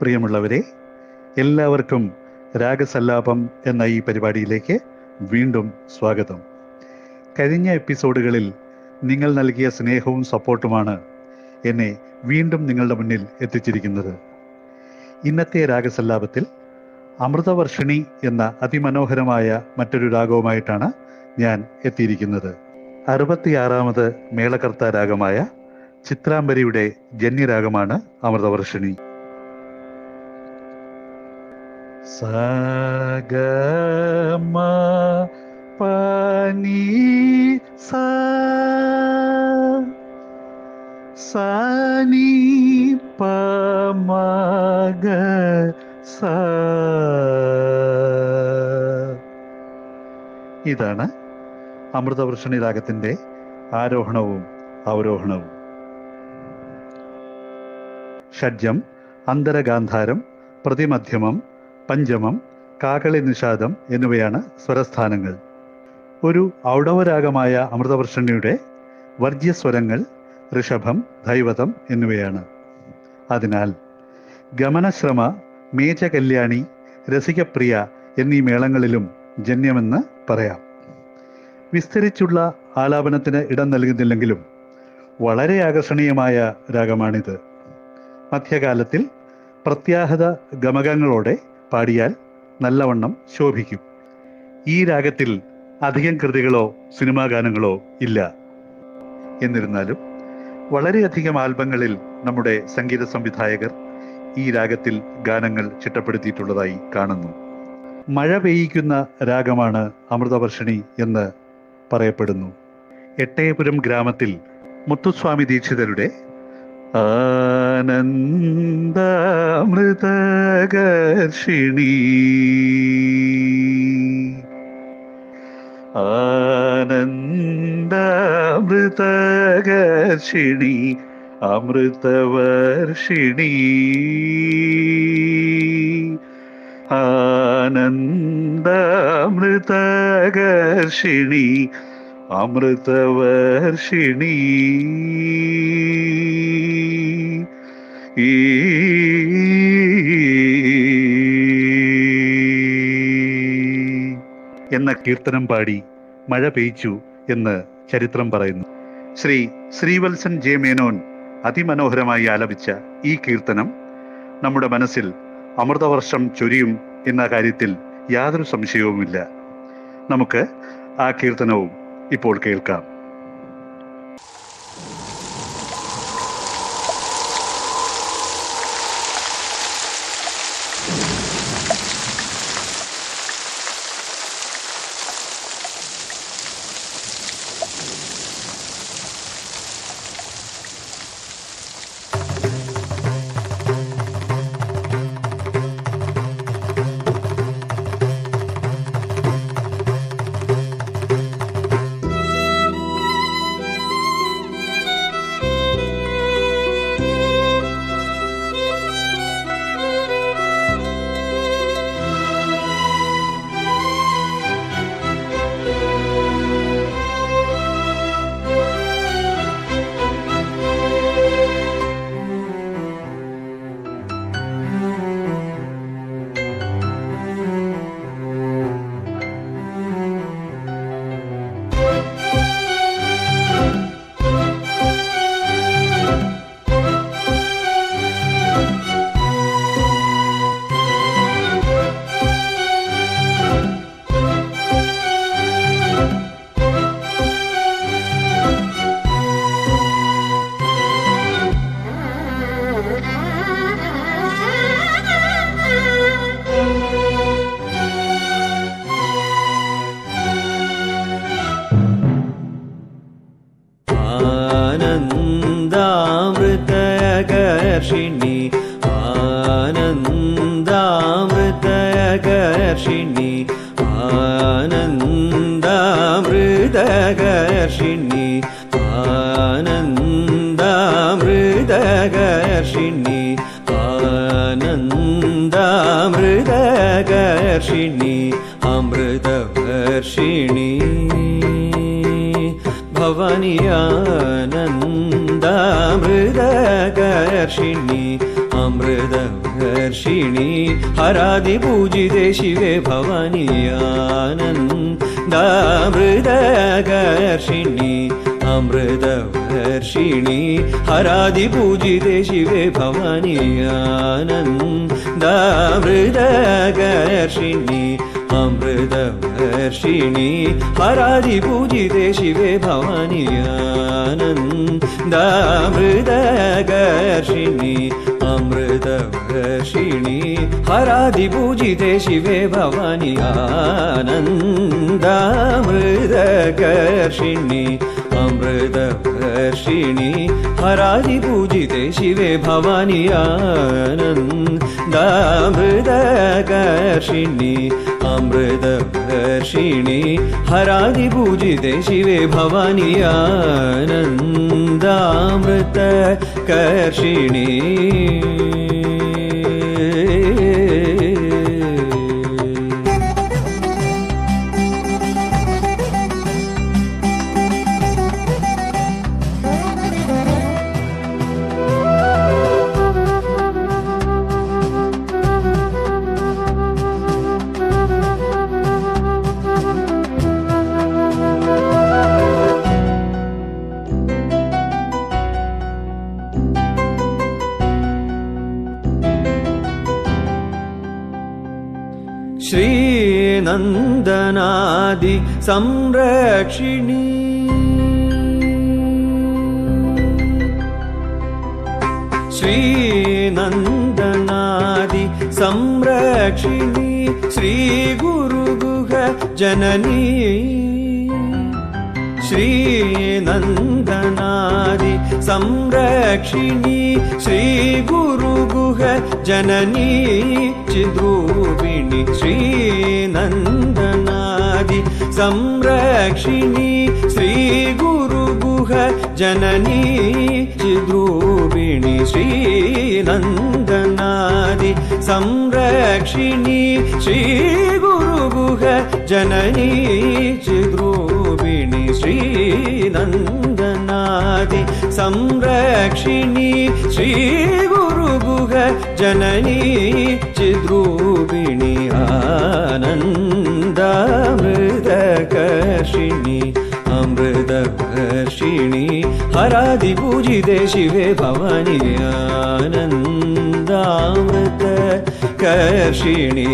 പ്രിയമുള്ളവരെ എല്ലാവർക്കും രാഗസല്ലാപം എന്ന ഈ പരിപാടിയിലേക്ക് വീണ്ടും സ്വാഗതം. കഴിഞ്ഞ എപ്പിസോഡുകളിൽ നിങ്ങൾ നൽകിയ സ്നേഹവും സപ്പോർട്ടുമാണ് എന്നെ വീണ്ടും നിങ്ങളുടെ മുന്നിൽ എത്തിച്ചിരിക്കുന്നത്. ഇന്നത്തെ രാഗസല്ലാപത്തിൽ അമൃതവർഷിണി എന്ന അതിമനോഹരമായ മറ്റൊരു രാഗവുമായിട്ടാണ് ഞാൻ എത്തിയിരിക്കുന്നത്. അറുപത്തിയാറാമത് മേളകർത്ത രാഗമായ ചിത്രാംബരിയുടെ ജന്യരാഗമാണ് അമൃതവർഷിണി. സഗമ പനി സ സനി പമഗ സ. ഇതാണ് അമൃതവൃഷണി രാഗത്തിന്റെ ആരോഹണവും അവരോഹണവും. ഷഡ്ജം അന്തരഗാന്ധാരം പ്രതിമധ്യമം പഞ്ചമം കാകളി നിഷാദം എന്നിവയാണ് സ്വരസ്ഥാനങ്ങൾ. ഒരു ഔഡവരാഗമായ അമൃതവർഷണിയുടെ വർജ്യസ്വരങ്ങൾ ഋഷഭം ധൈവതം എന്നിവയാണ്. അതിനാൽ ഗമനശ്രമ മേചകല്യാണി രസികപ്രിയ എന്നീ മേളങ്ങളിലും ജന്യമെന്ന് പറയാം. വിസ്തരിച്ചുള്ള ആലാപനത്തിന് ഇടം നൽകുന്നില്ലെങ്കിലും വളരെ ആകർഷണീയമായ രാഗമാണിത്. മധ്യകാലത്തിൽ പ്രത്യാഹത ഗമകങ്ങളോടെ പാടിയാൽ നല്ലവണ്ണം ശോഭിക്കും. ഈ രാഗത്തിൽ അധികം കൃതികളോ സിനിമാ ഗാനങ്ങളോ ഇല്ല. എന്നിരുന്നാലും വളരെയധികം ആൽബങ്ങളിൽ നമ്മുടെ സംഗീത സംവിധായകർ ഈ രാഗത്തിൽ ഗാനങ്ങൾ ചിട്ടപ്പെടുത്തിയിട്ടുള്ളതായി കാണുന്നു. മഴ പെയ്യിക്കുന്ന രാഗമാണ് അമൃതവർഷിണി എന്ന് പറയപ്പെടുന്നു. എട്ടയപുരം ഗ്രാമത്തിൽ മുത്തുസ്വാമി ദീക്ഷിതരുടെ ആനന്ദാമൃതകർഷിണി. ആനന്ദമൃതകർഷിണി അമൃതവർഷിണി. ആനന്ദമൃതകർഷിണി അമൃതവർഷിണി. ഈ എന്ന കീർത്തനം പാടി മഴ പെയ്ച്ചു എന്ന് ചരിത്രം പറയുന്നു. ശ്രീ ശ്രീവത്സൻ ജെ മേനോൻ അതിമനോഹരമായി ആലപിച്ച ഈ കീർത്തനം നമ്മുടെ മനസ്സിൽ അമൃതവർഷം ചൊരിയും എന്ന കാര്യത്തിൽ യാതൊരു സംശയവുമില്ല. നമുക്ക് ആ കീർത്തനവും ഇപ്പോൾ കേൾക്കാം. मृदगर्षिणि आनन्दामृदगर्षिणि आनन्दामृदगर्षिणि अमृतवर्षिणि। मृदगर्षिणी अमृतदर्षिणी भवानि आनन्द अमृत हरादिपूजिते शिवे भवानी आनन्दामृतकर्षिणि अमृतवर्षिणि हरादिपूजिते शिवे भवानी आनन्दामृतकर्षिणि अमृतवर्षिणि हरादिपूजिते शिवे भवानी आनन्दामृतकर्षिणि अमृतवर्षिणि हरादिपूजिते शिवे भवानी आनन्दामृतकर्षिणि। अमृतवर्षिणि हरादिपूजिते शिवे भवानी आनन्दामृतकर्षिणि अमृतवर्षिणि हरादिपूजिते शिवे भवानी आनन्दामृतकर्षिणि संरक्षिणी। श्रीनन्दनादि संरक्षिणी श्रीगुरुगुह जननी श्रीनन्दनादि संरक्षिणी श्रीगुरुगुह जननी चिद्रूपिणि श्रीनन्दनादि संरक्षिणी श्रीगुरुगुह जननी चिद्रूपिणि श्रीनन्दनादि संरक्षिणी श्रीगुरुगुह जननी चिद्रूपिणि श्रीनन्दनादि संरक्षिणी श्रीगुरुगुह जननी चिद्रूपिणि आनन्दामृतकर्षिणि अमृतवर्षिणि हरादिपूजिते शिवे भवानी आनन्दामृतकर्षिणि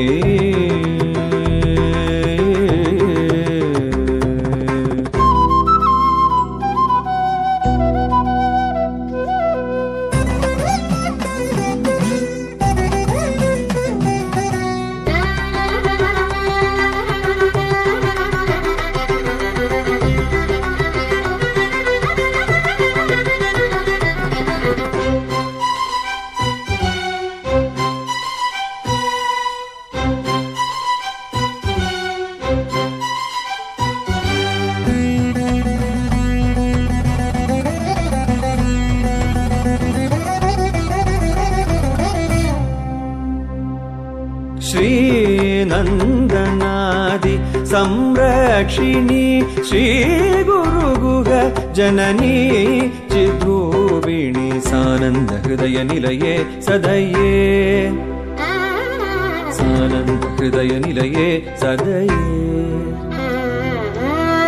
சதையே சானந்த ஹிருதய நிலையே சதையே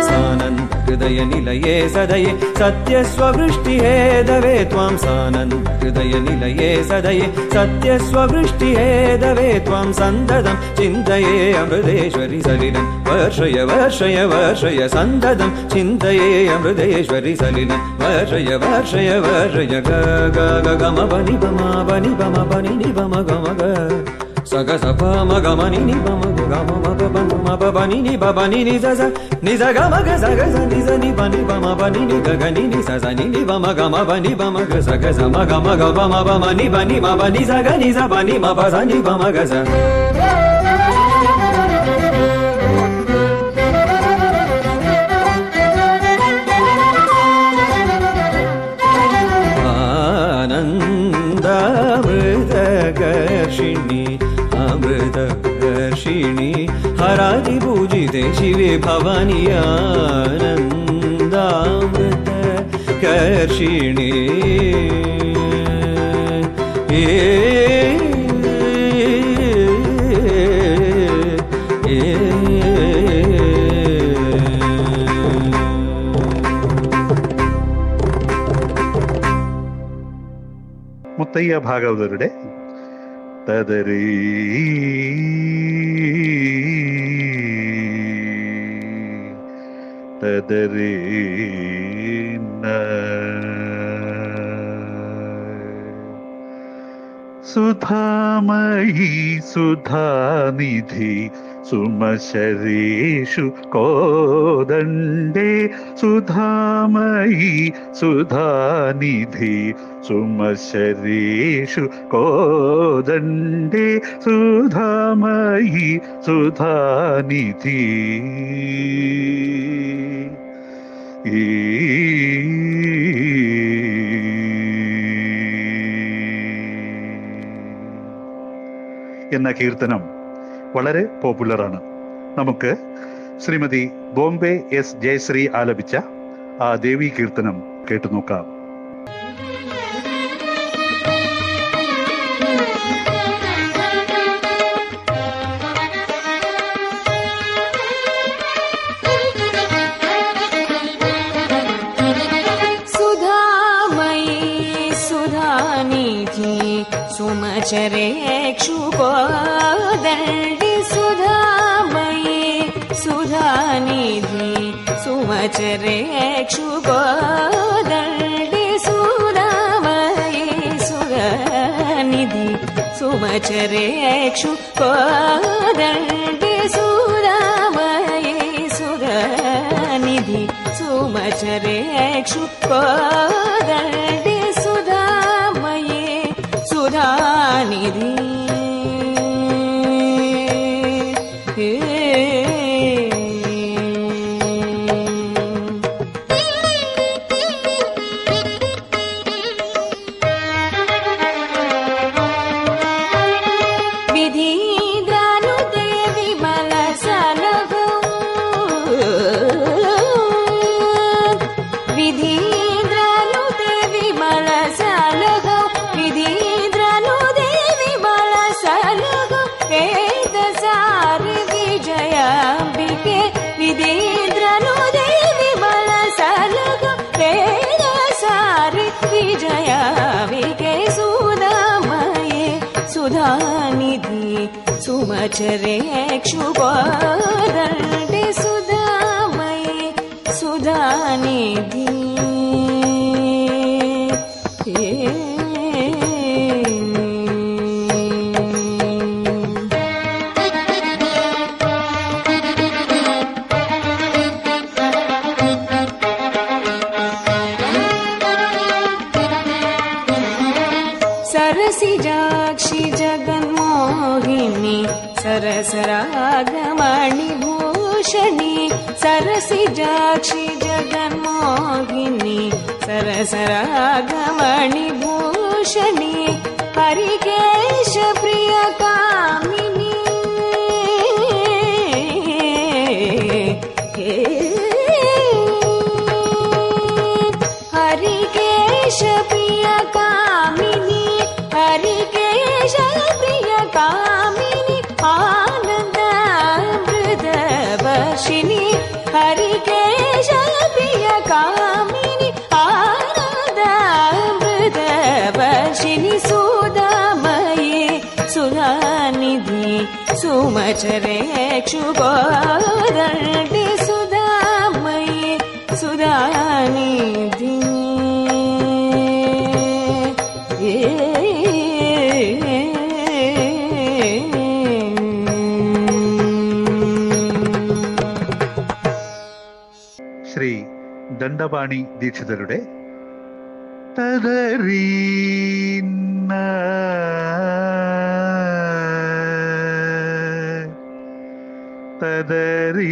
சானந்த ஹிருதಯ ನಿಲಯೇ ಸದಯೇ ಸತ್ಯಸ್ವವೃಷ್ಟಿ ಹೇದವೇ ತ್ವಾಂ ಸಾನಂದ ಹೃದಯ ನಿಲಯೇ ಸದಯೇ ಸತ್ಯಸ್ವವೃಷ್ಟಿ ಹೇದವೇ ತ್ವಾಂ ಸಂದದಂ ಚಿಂತಯೇ ಅಮೃತೇಶ್ವರಿ ಸಲಿಲಂ ವರ್ಷಯ ವರ್ಷಯ ವರ್ಷಯ ಸಂದದಂ ಚಿಂತಯೇ ಅಮೃತೇಶ್ವರಿ ಸಲಿಲಂ వరయ వరయ వరయ గ గ గ గమ బని బమ బని బమ బని ని బమ గమ గ సగ సప మ గమ ని ని బమ గ గమ మ బ బమ మ బ బని ని బ బని ని జ జ ని జ గ మ గ సగ స ని జ ని బని బమ బని ని గ గ ని ని స స ని ని బమ గమ బని బమ గ సగ స మ గమ గ బమ బమ ని బని మ బని సగ ని జ బని మ బ స ని బమ గ స आनन्दामृतकर्षिणि अमृतकर्षिणि हरादिपूजिते शिवे भवानी आनन्दामृतकर्षिणि മുത്തയ്യ ഭാഗവതരുടെ तदरि तदरिना सुधामयि सुधानिधि सुमशरीषु कोदण्डे सुधामयि सुधानिधि സുമശരീഷു കോദണ്ഡി സുധാമയി സുധാനിധി. എന്ന കീർത്തനം വളരെ പോപ്പുലറാണ്. നമുക്ക് ശ്രീമതി ബോംബെ എസ് ജയശ്രീ ആലപിച്ച ആ ദേവി കീർത്തനം കേട്ടു നോക്കാം सुमचरेक्षुकोदण्डि सुधामयी सुधानिधि सुमचरेक्षुकोदण्डि सुधामयी सुधानिधि सुमचरेक्षुकोदण्डि सुधामयी सुधानिधि सुमचरेक्षु நிதி हरितेष प्रिय कामिदशिनी सुदामये सुधानिधि सुमचरे ദണ്ഡപാണി ദീക്ഷിതരുടെ തദരീന്ന തദരീ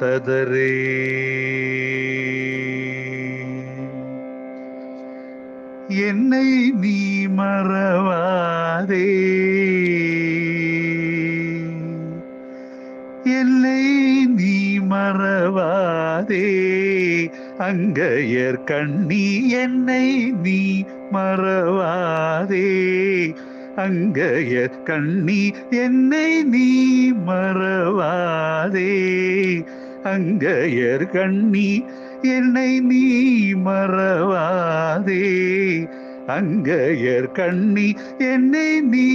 തദരീ என்னை நீ மறவாதே. என்னை நீ மறவாதே. அங்கையர் கண்ணி என்னை நீ மறவாதே. அங்கையர் கண்ணி என்னை நீ மறவாதே. அங்கையர் கண்ணி என்னை நீ மறவாதே. அங்கையர் கண்ணி என்னை நீ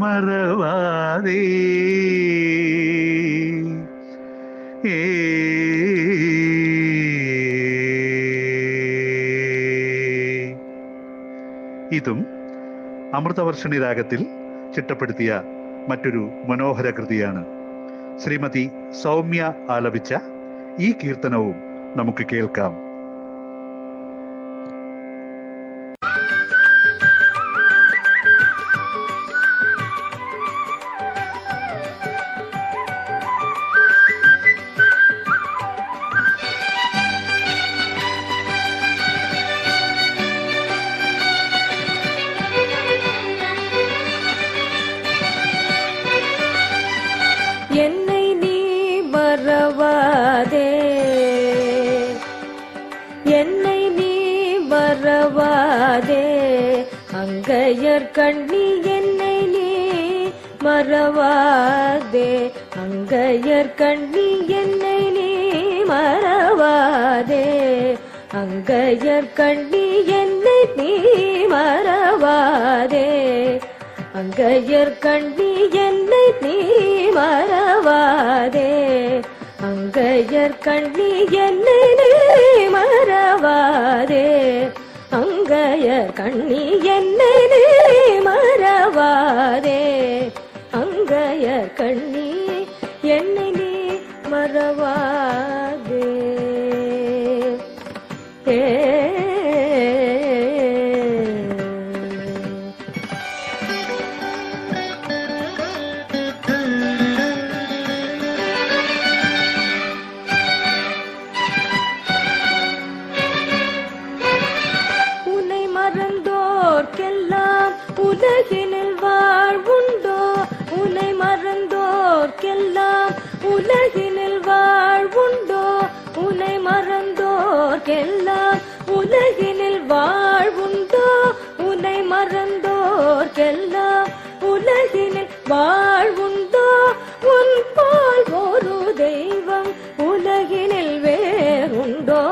மறவாதே ഏ ഇതും അമൃതവർഷിണി രാഗത്തിൽ ചിട്ടപ്പെടുത്തിയ മറ്റൊരു മനോഹര കൃതിയാണ് ശ്രീമതി സൗമ്യ ആലപിച്ച ഈ കീർത്തനവും നമുക്ക് കേൾക്കാം கண்ணி என்னை நீ மறவாதே. அங்கையர் கண்ணி என்னை நீ மறவாதே. அங்கையர் கண்ணி என்னை நீ மறவாதே. அங்கையர் கண்ணி என்னை நீ மறவாதே. அங்கையர் கண்ணி என்னை நீ மறவாதே. அங்கையர் கண்ணி என்னை மறவாதே. அங்கையர் கண்ணி என்னை மறவாதே. ஏ வாழ்வுண்டோ? உன் பால் ஒரு தெய்வம். உலகினில் வேறுண்டோ?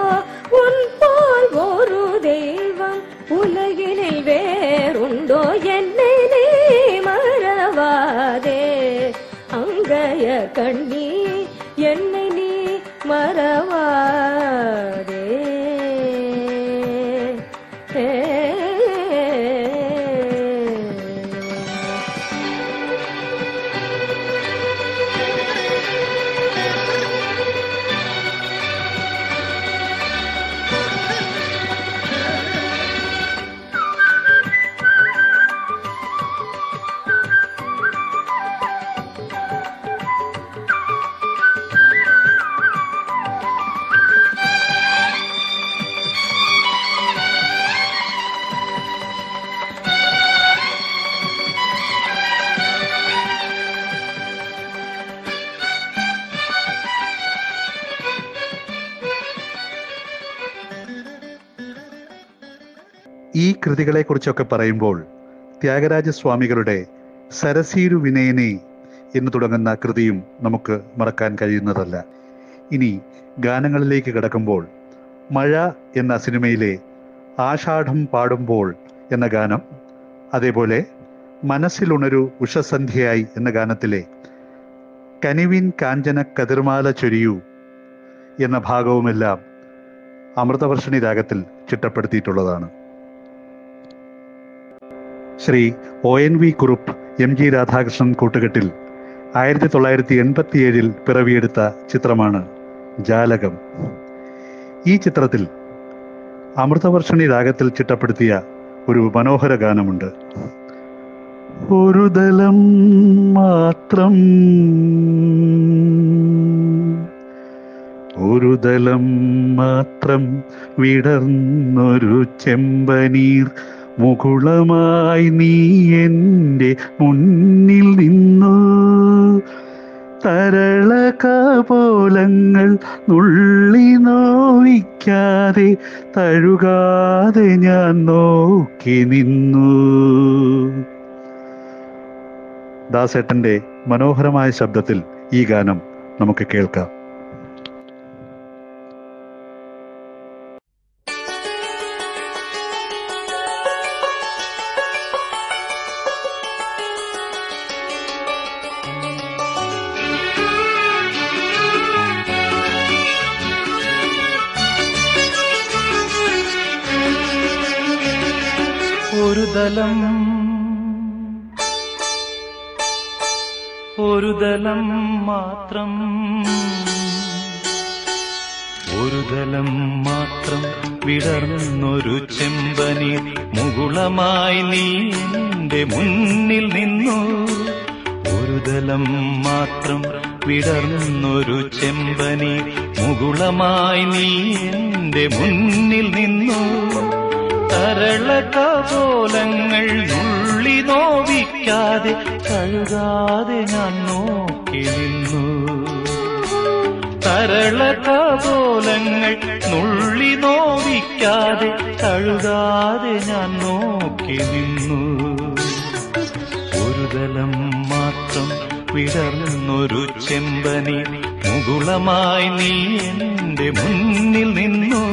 உன் பால் ஒரு தெய்வம். உலகினில் வேறுண்டோ? என்னை நீ மறவாதே. அங்கய கண்ணி കൃതികളെക്കുറിച്ചൊക്കെ പറയുമ്പോൾ ത്യാഗരാജസ്വാമികളുടെ സരസീരു വിനയനെ എന്ന് തുടങ്ങുന്ന കൃതിയും നമുക്ക് മറക്കാൻ കഴിയുന്നതല്ല. ഇനി ഗാനങ്ങളിലേക്ക് കിടക്കുമ്പോൾ മഴ എന്ന സിനിമയിലെ ആഷാഢം പാടുമ്പോൾ എന്ന ഗാനം അതേപോലെ മനസ്സിലുണരു ഉഷസന്ധ്യയായി എന്ന ഗാനത്തിലെ കനിവിൻ കാഞ്ചന കതിർമാല ചൊരിയൂ എന്ന ഭാഗവുമെല്ലാം അമൃതവർഷിണി രാഗത്തിൽ ചിട്ടപ്പെടുത്തിയിട്ടുള്ളതാണ്. Shri O N V Kurup M G Radhakrishnan കൂട്ടുകെട്ടിൽ ആയിരത്തി തൊള്ളായിരത്തി എൺപത്തിയേഴിൽ പിറവിയെടുത്ത ചിത്രമാണ് ജാലകം. ഈ ചിത്രത്തിൽ അമൃതവർഷണി രാഗത്തിൽ ചിട്ടപ്പെടുത്തിയ ഒരു മനോഹര ഗാനമുണ്ട്. ഒരു ദലം മാത്രം. ഒരു ദലം മാത്രം വിടർന്നൊരു ചെമ്പനീർ മുകുളമായി നീ എന്റെ മുന്നിൽ നിന്നു. തരള കപോലങ്ങൾ നുള്ളി നോവിക്കാതെ തഴുകാതെ ഞാൻ നോക്കി നിന്നു. ദാസേട്ടന്റെ മനോഹരമായ ശബ്ദത്തിൽ ഈ ഗാനം നമുക്ക് കേൾക്കാം. ഒരു ദലം മാത്രം. ഒരു ദലം മാത്രം വിടർന്നൊരു ചെമ്പനി മുകുളമായി നീ എന്റെ മുന്നിൽ നിന്നു. ഒരു ദലം മാത്രം വിടർന്നൊരു ചെമ്പനി മുകുളമായി നീ എന്റെ മുന്നിൽ നിന്നു. തരള കപോലങ്ങൾ നുള്ളി നോവിക്കാതെ കഴുകാതെ ഞാൻ നോക്കി നിന്നു. തരള കപോലങ്ങൾ നുള്ളി നോവിക്കാതെ കഴുകാതെ ഞാൻ നോക്കി നിന്നു. ഒരു ദലം മാത്രം വിടർന്നൊരു ചെമ്പനി മുകുളമായി നീ എന്റെ മുന്നിൽ നിന്നു.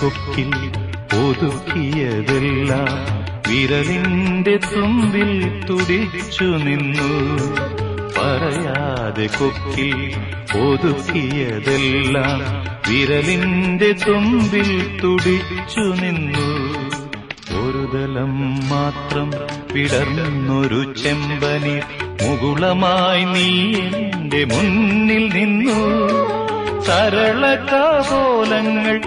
കൊക്കിൽ ഒതുക്കിയതെല്ലാം വിരലിന്റെ തുമ്പിൽ തുടിച്ചു നിന്നു. പറയാതെ കൊക്കിൽ ഒതുക്കിയതെല്ലാം വിരലിന്റെ തുമ്പിൽ തുടിച്ചു നിന്നു. ഒരു തലം മാത്രം പിടർന്നൊരു ചെമ്പനി മുകുളമായി നീ എന്റെ മുന്നിൽ നിന്നു. സരള കപോലങ്ങൾ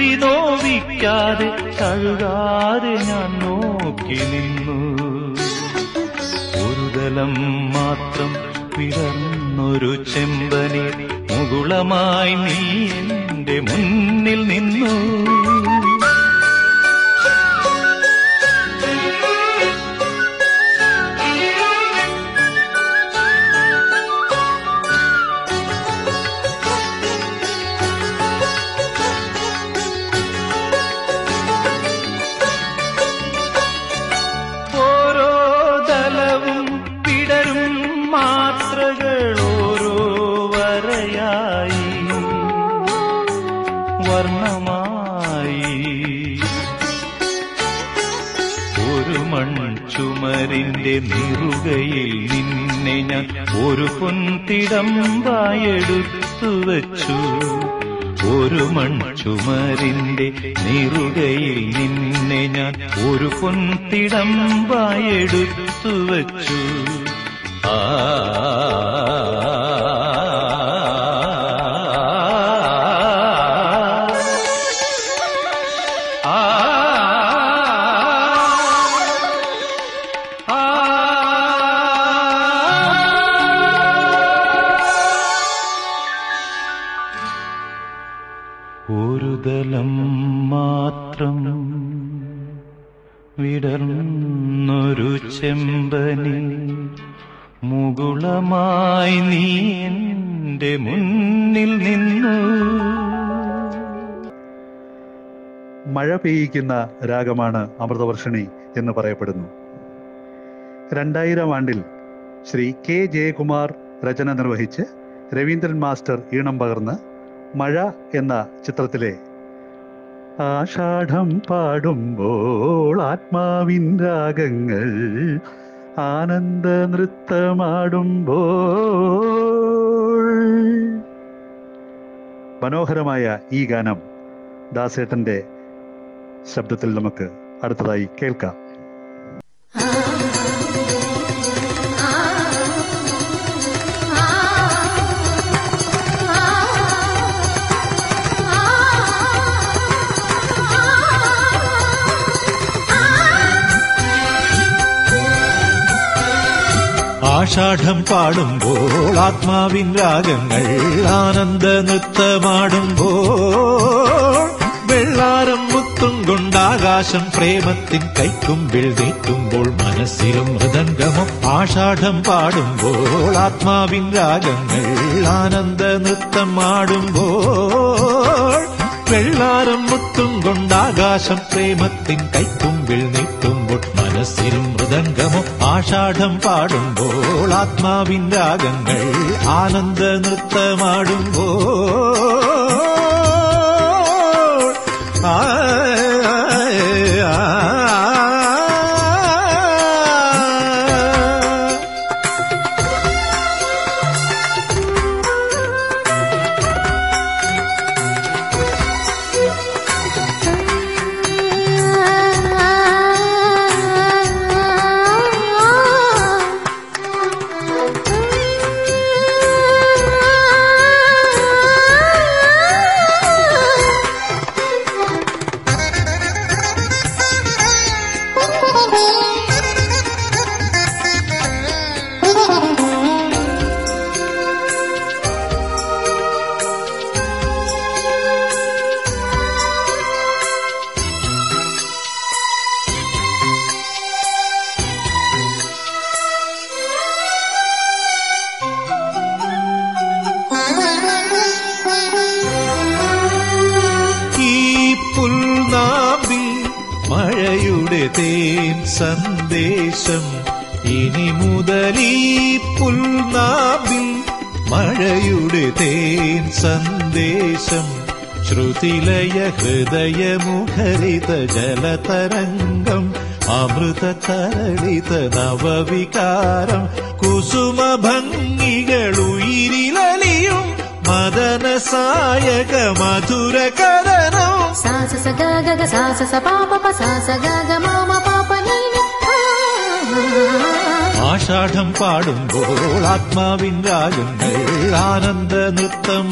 നുള്ളി നോവിക്കാതെ കഴുകാതെ ഞാൻ നോക്കി നിന്നു. ഒരു ദലം മാത്രം പിറന്നൊരു ചെമ്പനി മുകുളമായി നീ എന്റെ മുന്നിൽ നിന്നു. രാഗമാണ് അമൃതവർഷിണി എന്ന് പറയപ്പെടുന്നു. രണ്ടായിരം ആണ്ടിൽ ശ്രീ കെ ജയകുമാർ രചന നിർവഹിച്ച് രവീന്ദ്രൻ മാസ്റ്റർ ഈണം പകർന്ന് മഴ എന്ന ചിത്രത്തിലെ ആഷാഢം പാടുമ്പോൾ ആത്മാവിൻ രാഗങ്ങൾ ആനന്ദ നൃത്തമാടുമ്പോൾ. മനോഹരമായ ഈ ഗാനം ദാസേട്ടന്റെ ശബ്ദത്തിൽ നമുക്ക് അടുത്തതായി കേൾക്കാം. ആഷാഢം പാടുമ്പോൾ ആത്മാവിൻ രാഗങ്ങൾ ആനന്ദ നൃത്തമാടുമ്പോൾ വെള്ളാരം മുത്തും കൊണ്ടാകാശം പ്രേമത്തിൻ കൈക്കുമ്പിൽ നീട്ടുമ്പോൾ മനസ്സിലും മൃദംഗമോ ആഷാഢം പാടുമ്പോൾ ആത്മാവിൻ രാഗങ്ങൾ ആനന്ദ നൃത്തം ആടുമ്പോൾ വെള്ളാരം മുത്തും കൊണ്ടാകാശം പ്രേമത്തിൻ കൈക്കുമ്പിൽ നീട്ടുമ്പോൾ മനസ്സിലും മൃദംഗമോ ആഷാഢം പാടുമ്പോൾ ആത്മാവിൻ രാഗങ്ങൾ ആനന്ദ നൃത്തമാടുമ്പോൾ ആ, തേൻ സന്ദേശം ശ്രുതിലയ ഹൃദയമുഖരിത ജലതരംഗം അമൃത തരളിത നവവികാരം കുസുമഭംഗികൾ ഉയിരിലലിയും മദന സായക മധുര കഥനം sa sa sa ga ga ga sa sa Ashadha പാടുമ്പോൾ ആത്മാവിൻ രാജങ്ങൾ ആനന്ദ നൃത്തം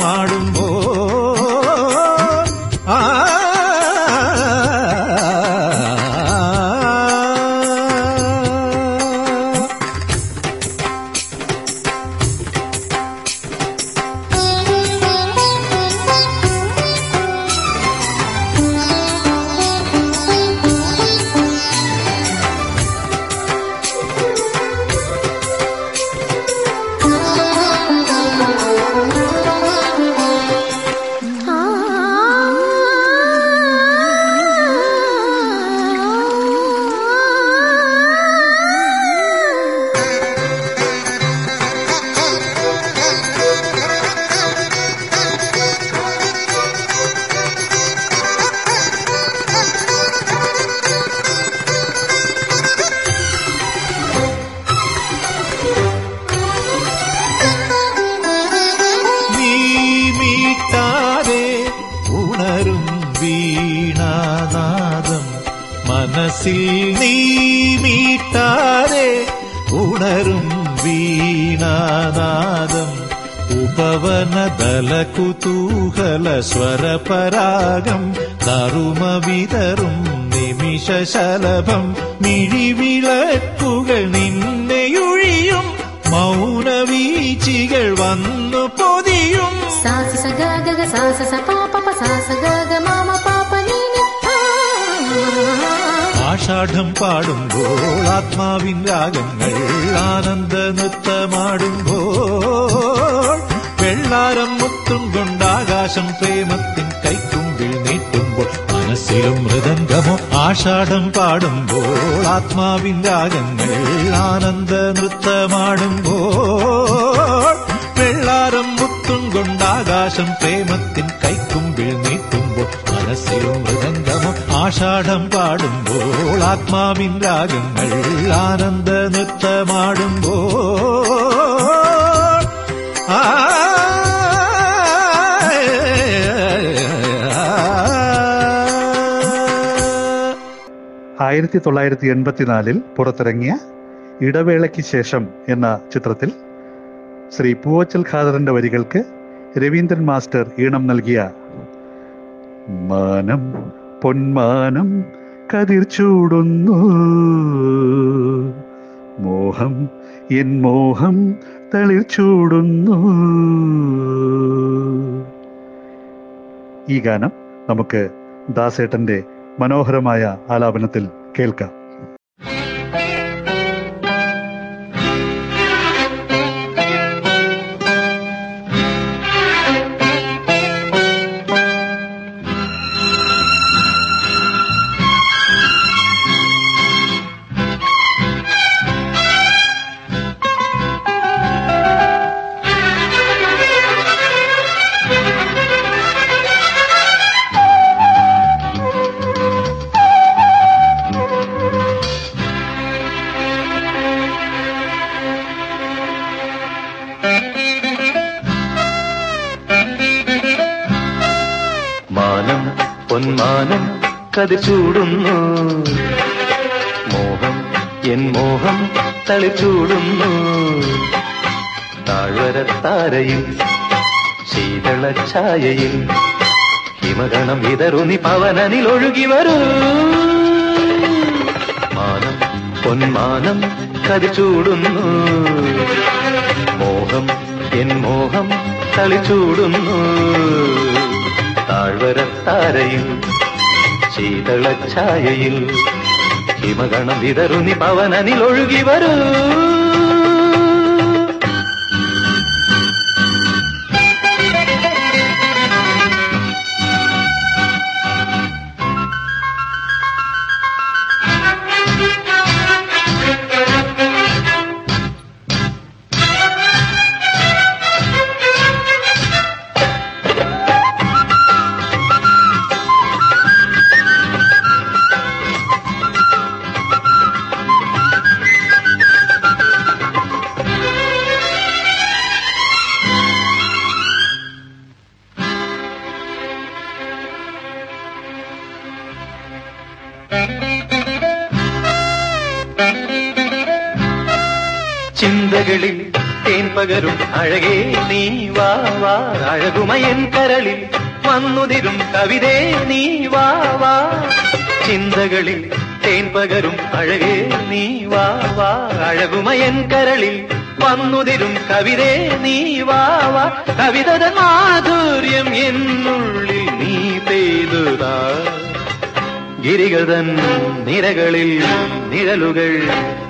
പാടുമ്പോൾ ആത്മാവിൻ രാഗങ്ങൾ ആനന്ദ നൃത്തമാടുമ്പോൾ വെള്ളാരം മുത്തും കൊണ്ടാകാശം പ്രേമത്തിൻ കൈക്കുമ്പിൽ നീട്ടുമ്പോൾ മനസ്സിലും മൃദംഗമോ ആഷാഢം പാടുമ്പോൾ ആത്മാവിൻ രാഗങ്ങൾ ആനന്ദ നൃത്തമാടുമ്പോൾ ആഷാഢം പാടുമ്പോൾ ആത്മാവിൻ രാഗങ്ങൾ ആനന്ദ നൃത്തമാടുമ്പോൾ ആ ആയിരത്തി തൊള്ളായിരത്തി എൺപത്തിനാലിൽ പുറത്തിറങ്ങിയ ഇടവേളയ്ക്ക് ശേഷം എന്ന ചിത്രത്തിൽ ശ്രീ പൂവച്ചൽ ഖാദറിന്റെ വരികൾക്ക് രവീന്ദ്രൻ മാസ്റ്റർ ഈണം നൽകിയ മാനം പൊന്മാനം കതിർ ചൂടുന്നു. മോഹം എൻ മോഹം തളിർ ചൂടുന്നു. ഈ ഗാനം നമുക്ക് ദാസേട്ടന്റെ മനോഹരമായ ആലാപനത്തിൽ കേൾക്കാം. കതിർ ചൂടുന്നു. മോഹം എൻ മോഹം തളിച്ചൂടുന്നു താഴ്വരത്താരയിൽ ശീതള ഛായയിൽ ഹിമഗണം വിതറുനി പവനനിൽ ഒഴുകി വരൂ. മാനം പൊന്മാനം കതിച്ചൂടുന്നു മോഹം എൻ മോഹം തളിച്ചൂടുന്നു താഴ്വരത്താരയിൽ ശീതള ഛായയിൽ ഹിമഗണം വിതറുനി പവനനിൽ ഒഴുകി വരൂ. പകരും അഴകേ നീ വാ അഴകുമയൻ കരളിൽ വന്നുതിരും കവിതേ നീ വാ ചിന്തകളിൽ തേൻ പകരും അഴകേ നീ വാ അഴകുമയൻ കരളിൽ വന്നുതിരും കവിതേ നീ വാ കവിതത മാധുര്യം എന്നുള്ളിൽ നീ പെയ്തുതാ. ഗിരികതൻ നിരകളിൽ നിഴലുകൾ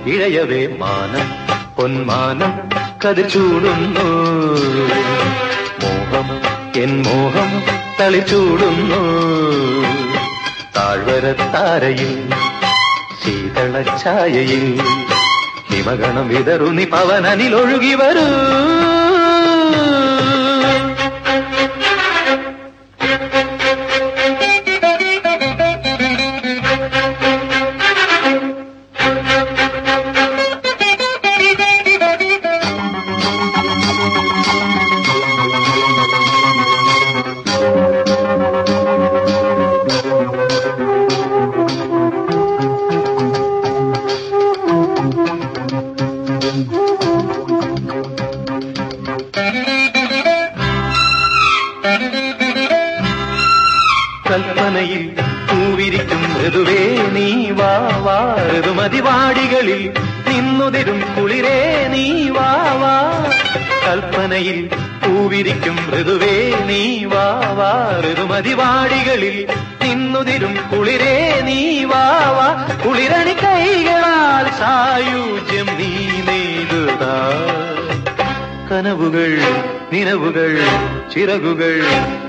ഇഴയവേ മാനം പൊന്മാനം. കതിച്ചൂടുന്നു മോഹം എൻ മോഹം തളിച്ചൂടുന്നു താഴ്വരത്താരയിൽ ശീതള ഛായയിൽ ഹിമഗണം വിതറുനി പവനനിൽ ഒഴുകി വരൂ. ഋതുമതിവാടികളിൽ നിന്നുതിരും കുളിരേ നീ വാ വാ. കുളിരണി കൈകളാൽ സായുജ്യം നീ നേടുക കനവുകൾ നിലവുകൾ ചിറകുകൾ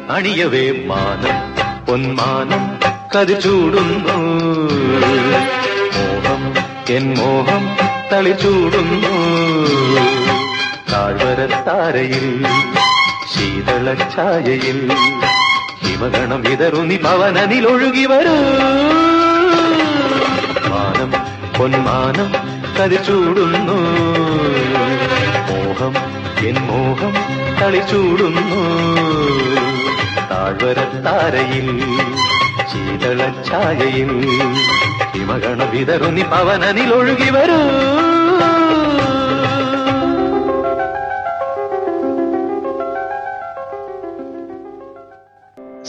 അണിയവേ മാനം. പൊന്മാനം കതിച്ചൂടുന്നു മോഹം എൻ മോഹം തളി ചൂടുന്നു താഴ്വരത്താരയിൽ ശീതള ഛായയിൽ ഹിമഗണം വിതറുനി പവനനിൽ ഒഴുകി വരൂ. മാനം പൊന്മാനം കതിച്ചൂടുന്നു മോഹം എൻ മോഹം കളിച്ചൂടുന്നു താഴ്വരത്താരയിൽ ശീതളഛായയിൽ ഹിമഗണ വിതറുന്നി പവനനിലൊഴുകി വരൂ.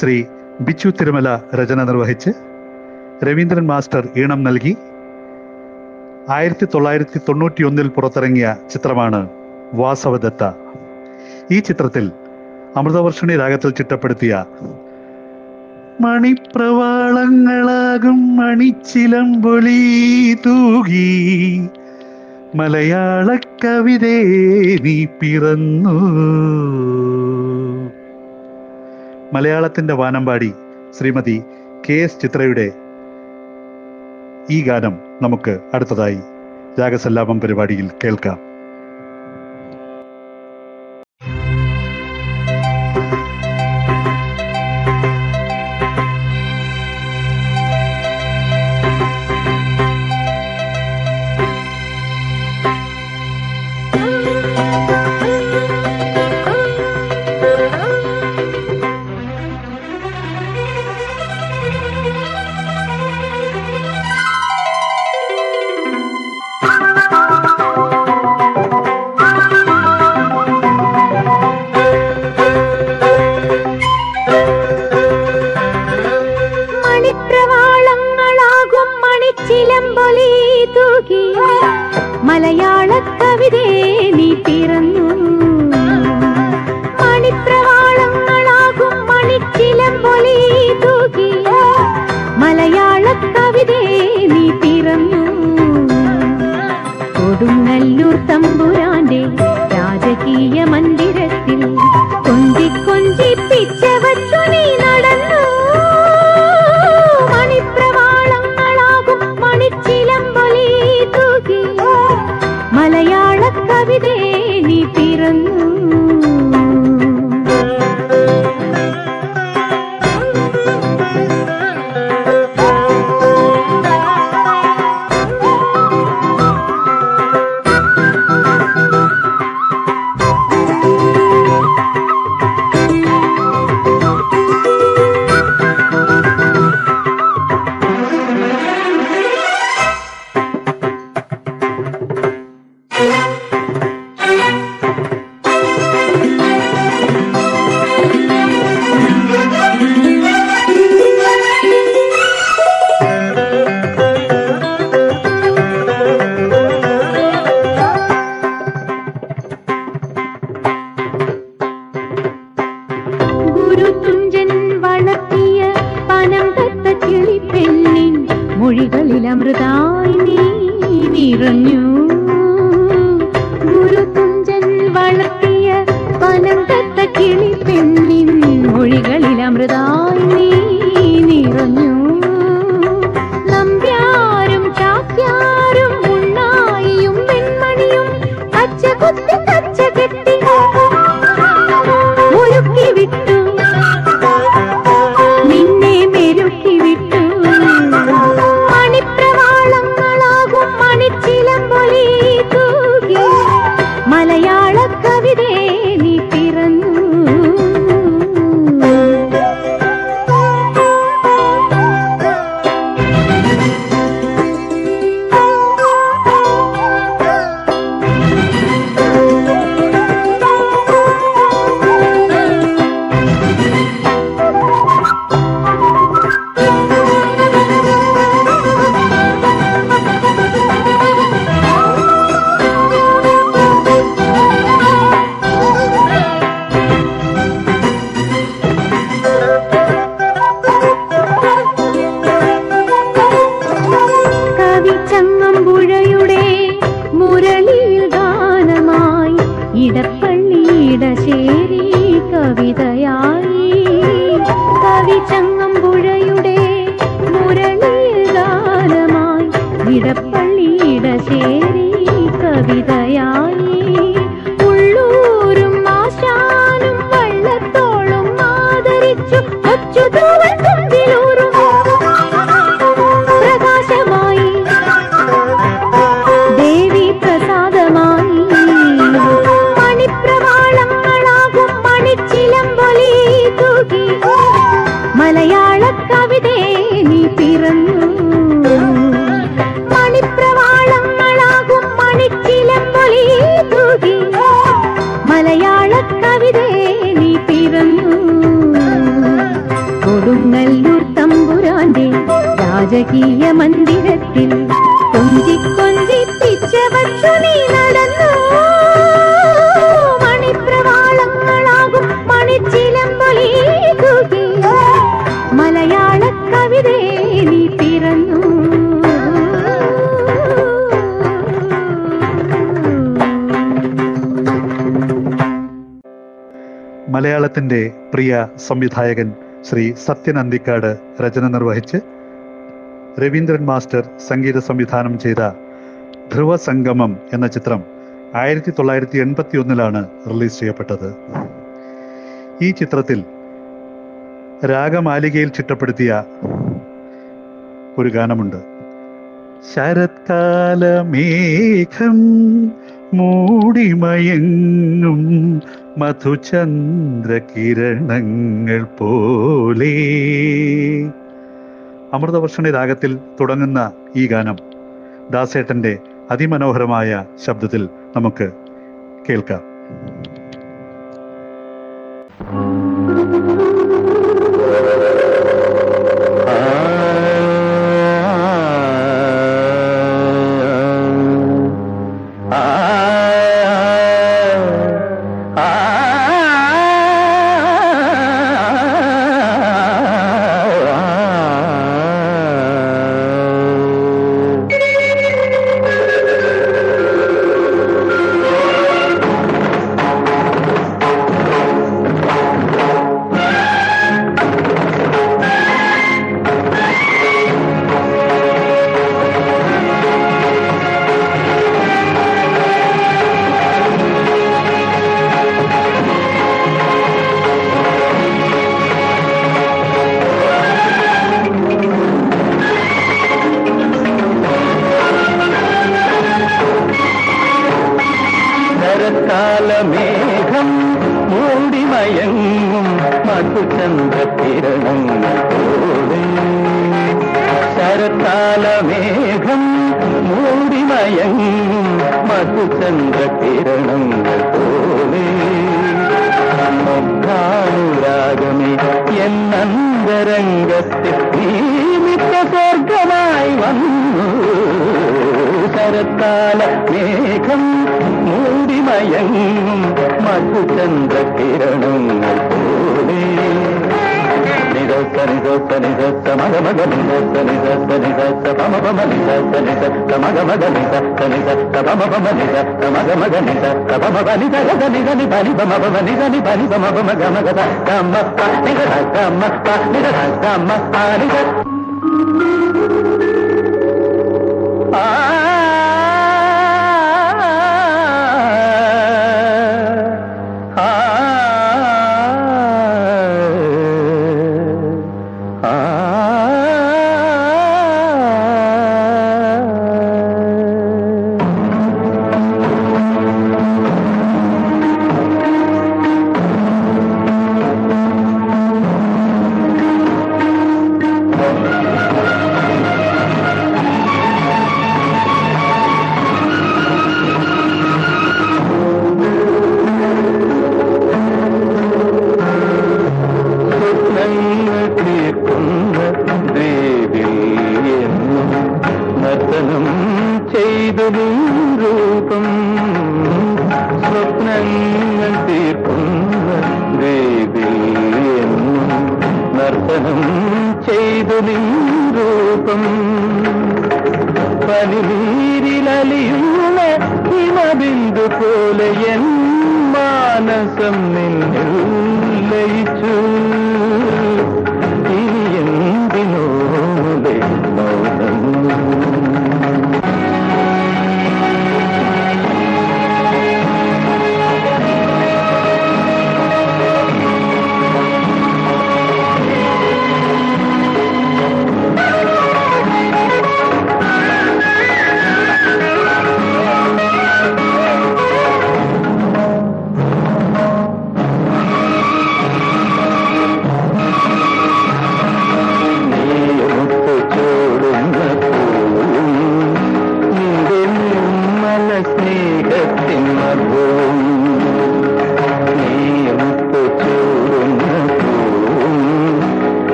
ശ്രീ ബിച്ചു തിരുമല രചന നിർവഹിച്ച് രവീന്ദ്രൻ മാസ്റ്റർ ഈണം നൽകി. ആയിരത്തി തൊള്ളായിരത്തി തൊണ്ണൂറ്റി ഒന്നിൽ പുറത്തിറങ്ങിയ ചിത്രമാണ് വാസവദത്ത. ഈ ചിത്രത്തിൽ അമൃതവർഷണി രാഗത്തിൽ ചിട്ടപ്പെടുത്തിയ മണിപ്രവാളങ്ങളാകും മണിച്ചിലമ്പൊലി തൂകി. മലയാള കവിതേ നീ പിറന്നു. മലയാളത്തിന്റെ വാനമ്പാടി ശ്രീമതി കെ എസ് ചിത്രയുടെ ഈ ഗാനം നമുക്ക് അടുത്തതായി രാഗസല്ലാപം പരിപാടിയിൽ കേൾക്കാം. மந்திரத்தில் கொஞ்சி கொஞ்சி സംവിധായകൻ ശ്രീ സത്യൻ അന്തിക്കാട് രചന നിർവഹിച്ച് രവീന്ദ്രൻ മാസ്റ്റർ സംഗീത സംവിധാനം ചെയ്ത ധ്രുവ സംഗമം എന്ന ചിത്രം ആയിരത്തി തൊള്ളായിരത്തി എൺപത്തി ഒന്നിലാണ് റിലീസ് ചെയ്യപ്പെട്ടത്. ഈ ചിത്രത്തിൽ രാഗമാലികയിൽ ചിട്ടപ്പെടുത്തിയ ഒരു ഗാനമുണ്ട്. ശരത്കാലമേഘം മൂടിമയങ്ങും മധുചന്ദ്രകിരണങ്ങൾ പോലെ. അമൃതവർഷണി രാഗത്തിൽ തുടങ്ങുന്ന ഈ ഗാനം ദാസേട്ടന്റെ അതിമനോഹരമായ ശബ്ദത്തിൽ നമുക്ക് കേൾക്കാം. గమ బని దర గని గని బని బమ బమ ని గని బని బమ బమ గమ గద గమ ప ని గద గమ ప ని గద గమ ప ని గద ఆ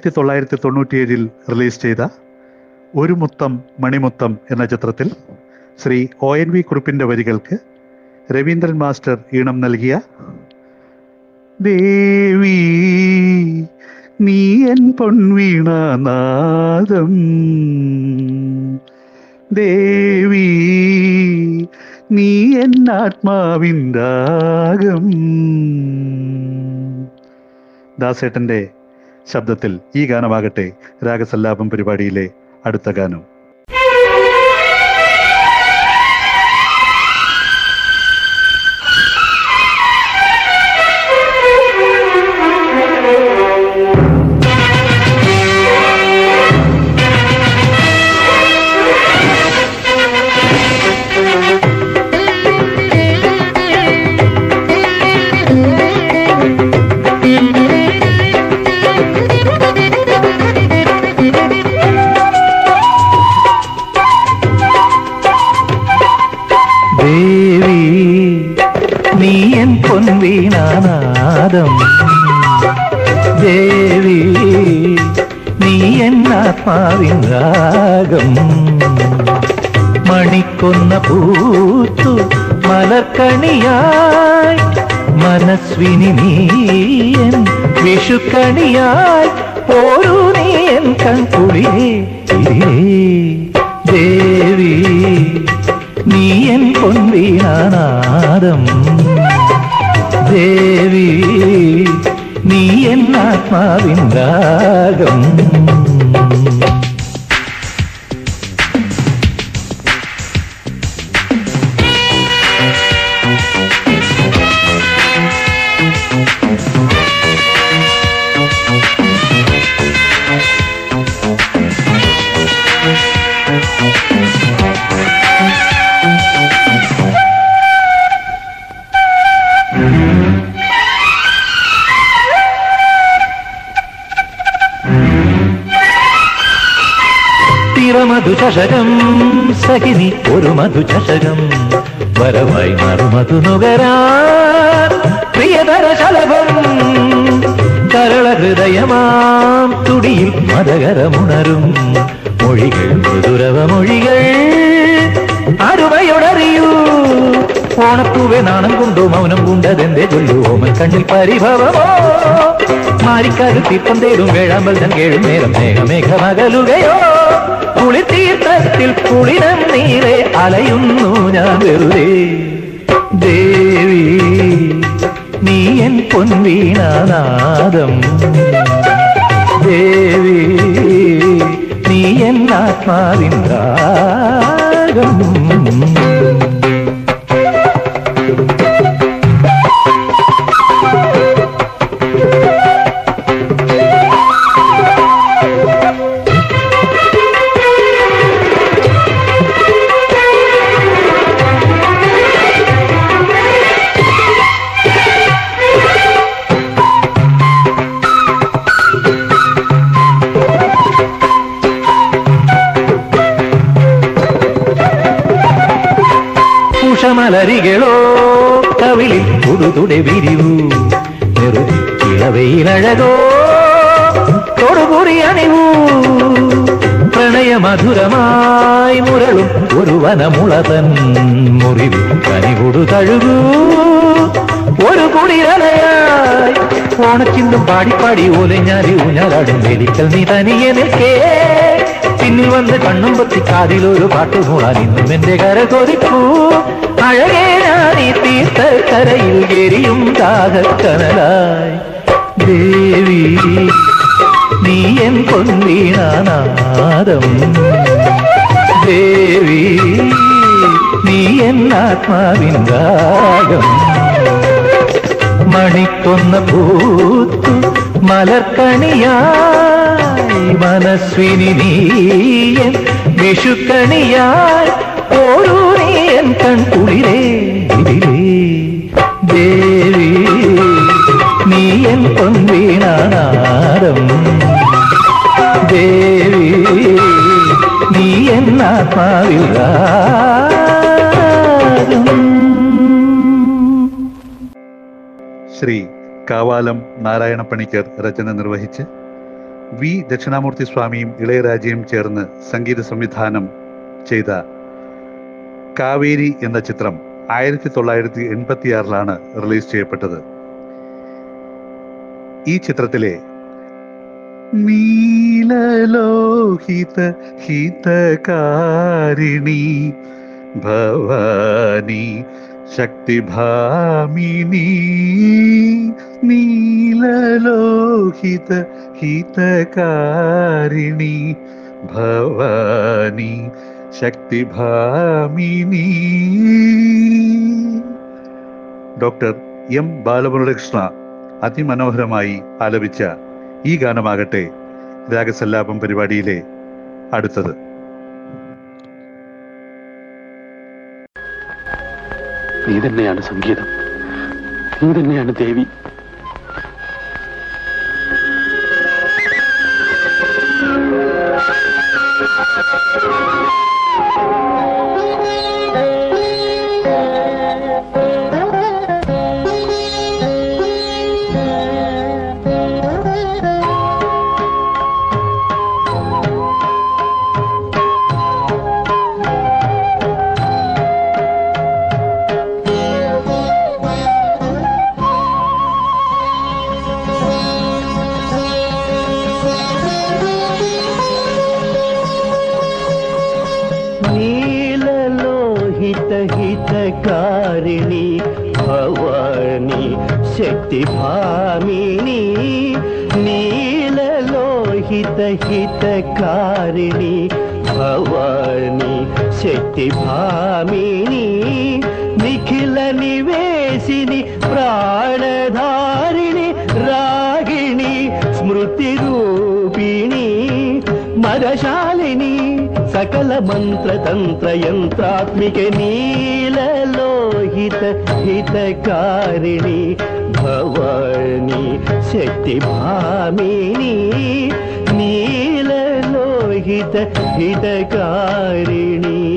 ആയിരത്തി തൊള്ളായിരത്തി തൊണ്ണൂറ്റിയേഴിൽ റിലീസ് ചെയ്ത ഒരു മുത്തം മണിമുത്തം എന്ന ചിത്രത്തിൽ ശ്രീ ഒ എൻ വി കുറുപ്പിന്റെ വരികൾക്ക് രവീന്ദ്രൻ മാസ്റ്റർ ഈണം നൽകിയ ദേവി നീ എൻ പൊൻവീണാനാദം ദേവി നീ എൻ ആത്മാവിന്റെ ദാസേട്ടന്റെ ശബ്ദത്തിൽ ഈ ഗാനമാകട്ടെ രാഗസല്ലാപം പരിപാടിയിലെ അടുത്ത ഗാനം. ആത്മാവിൻ രാഗം മണിക്കൊന്ന പൂത്തു മലർക്കണിയായി മനസ്വിനി നീയൻ വിഷുക്കണിയായി പോരൂ നീയൻ കൺകുളിയേ ദേവി നീയൻ പൊൻവീണാനാദം. ദേവി നീ എന്നാത്മാവിൻ രാഗം. കൊണ്ടതെന്റെ ചൊല്ലു ഓമൻ കണ്ണിൽ പരിഭവമോ മാരിക്കരുത്തിപ്പം തേടും വേഴാമ്പൽ തൻ കേഴും നേരം മേഘമേഘമകലുകയോ കുളിത്തീർത്ഥത്തിൽ കുളിരം നീരെ അലയുന്നു ഞാൻ വെറുതെ ദേവി നീ എൻ പൊൻവീണാനാദം ദേവി നീ എൻ ആത്മാവിൻ രാഗം ഉഷമലരികളോ കവിളിൽ പുതുതുടെ വിരിവു നെറുതി ഇളവയിലഴകോ അണിവു അണിവൂ. പ്രണയമധുരമായി മുരളും ഒരു വനമുളതൻ മുറിവിൽ കനികൊടു തഴുകൂ. ഒരു കുടിരലയായി ഓണച്ചിന്തും പാടിപ്പാടി ഓലഞ്ഞാലി ഊഞ്ഞാലാടും വേദിക്കൽ നീ തനിയെ നിൽക്കേ. പിന്നിൽ വന്ന് കണ്ണും പത്തി കാതിലൊരു പാട്ട് മൂളാൻ ഇന്നും എന്റെ കര കൊതിക്കൂ അഴകേ ഞാൻ ഈ തീർത്ത കരയിൽ എരിയും ദാഹക്കനലായി. ദേവി നീ എൻ പൊന്നീണാനാദം. ദേവി നീ എൻ ആത്മാവിൻ മണിക്കൊന്ന പൂത്തു മലർക്കണിയായി. മനസ്വിനി നീയൻ വിഷുക്കണിയായി. ഓരോ നീയൻ കൺകുളിരേ ഇതിലേ. ദേവി നീയൻ പൊൻവീണാനാദം. ദേവി നീ എന്നാത്മാവിൽ രാഗം ശ്രീ കാവാലം നാരായണപ്പണിക്കർ രചന നിർവഹിച്ച് വി ദക്ഷിണാമൂർത്തി സ്വാമിയും ഇളയരാജയും ചേർന്ന് സംഗീത സംവിധാനം ചെയ്ത കാവേരി എന്ന ചിത്രം ആയിരത്തി തൊള്ളായിരത്തി എൺപത്തിയാറിലാണ് റിലീസ് ചെയ്യപ്പെട്ടത്. ഈ ചിത്രത്തിലെ നീലലോഹിത ഹിതകാരിണി ഭവാനി ശക്തിഭാമിനി നീലലോഹിത ഹിതകാരിണി ഭവാനി ശക്തിഭാമിനി. ഡോക്ടർ എം ബാലമുരളികൃഷ്ണ അതിമനോഹരമായി ആലപിച്ച ഈ ഗാനമാകട്ടെ രാഗസല്ലാപം പരിപാടിയിലെ അടുത്തത്. നീ തന്നെയാണ് സംഗീതം. നീ തന്നെയാണ് ദേവി. ഭവാനി ശക്തിഭാമിനി നീലലോഹിത ഹിതകാരിണി അനുരാഗധാരാ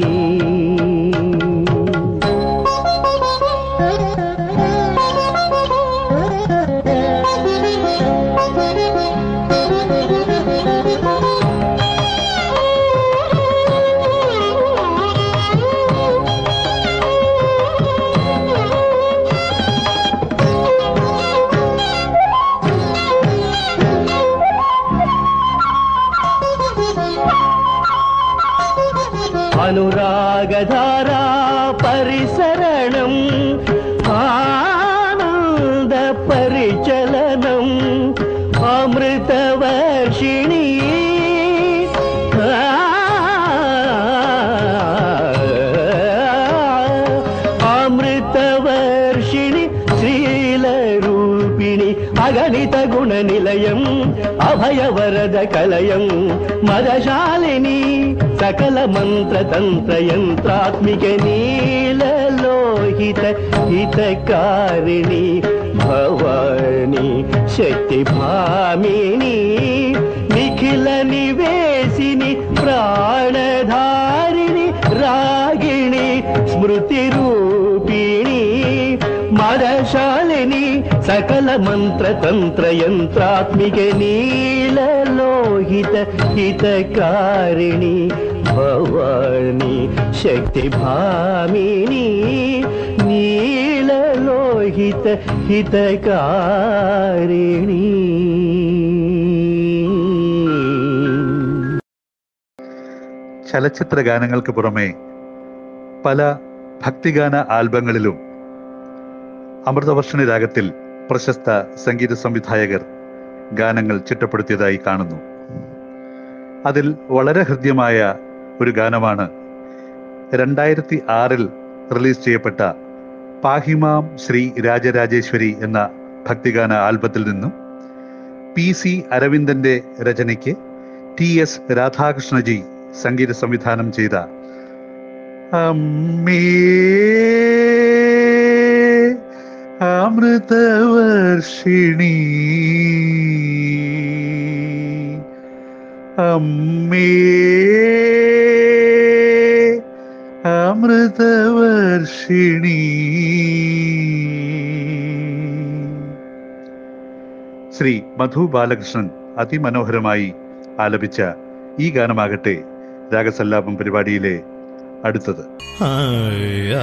కలయం మదశాలిని సకల మంత్ర తంత్ర యంత్రాత్మిక నీలలోహిత హితకారిణి భవాని శక్తి భామిని నిఖిల నివేశిని ప్రాణధారిణి రాగిణి స్మృతి రూపిణి మదశాలిని సకల మంత్ర తంత్ర యంత్రాత్మిక నీలలో നീലലോഹിത ഹിതകാരിണി ഭവാനി ശക്തിഭാമിനി നീളലോഹിത ഹിതകാരിണി. ചലച്ചിത്ര ഗാനങ്ങൾക്ക് പുറമെ പല ഭക്തിഗാന ആൽബങ്ങളിലും അമൃതവർഷണി രാഗത്തിൽ പ്രശസ്ത സംഗീത സംവിധായകർ ഗാനങ്ങൾ ചിട്ടപ്പെടുത്തിയതായി കാണുന്നു. അതിൽ വളരെ ഹൃദ്യമായ ഒരു ഗാനമാണ്. രണ്ടായിരത്തി ആറിൽ റിലീസ് ചെയ്യപ്പെട്ട പാഹിമാം ശ്രീ രാജരാജേശ്വരി എന്ന ഭക്തിഗാന ആൽബത്തിൽ നിന്നും പി സി അരവിന്ദന്റെ രചനയ്ക്ക് ടി എസ് രാധാകൃഷ്ണജി സംഗീത സംവിധാനം ചെയ്ത അമ്മേ അമൃതവർഷിണി അമ്മേ അമൃതവർഷിണി. ശ്രീ മധു ബാലകൃഷ്ണൻ അതിമനോഹരമായി ആലപിച്ച ഈ ഗാനമാകട്ടെ രാഗസല്ലാപം പരിപാടിയിലെ അടുത്തത്. അമ്മേ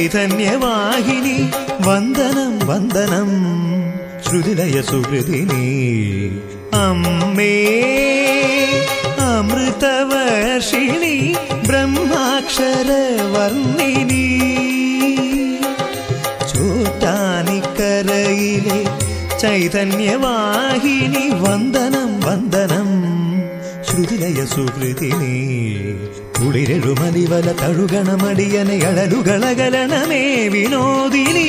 ചൈതന്യവാഹിനി വന്ദനം വന്ദനം. ശ്രുതിലയ സുഹൃതിനി അമ്മേ. അമൃതവർഷിണി ബ്രഹ്മാക്ഷരവർണിനി. ചോറ്റാനിക്കരയിലെ ചൈതന്യവാഹിനി വന്ദനം വന്ദനം. ശ്രുതിലയ സുഹൃതിനി കുളിരെഴുമലിവല തഴുകണമടിയനെ അഴലുകളകലണമേ വിനോദിനി.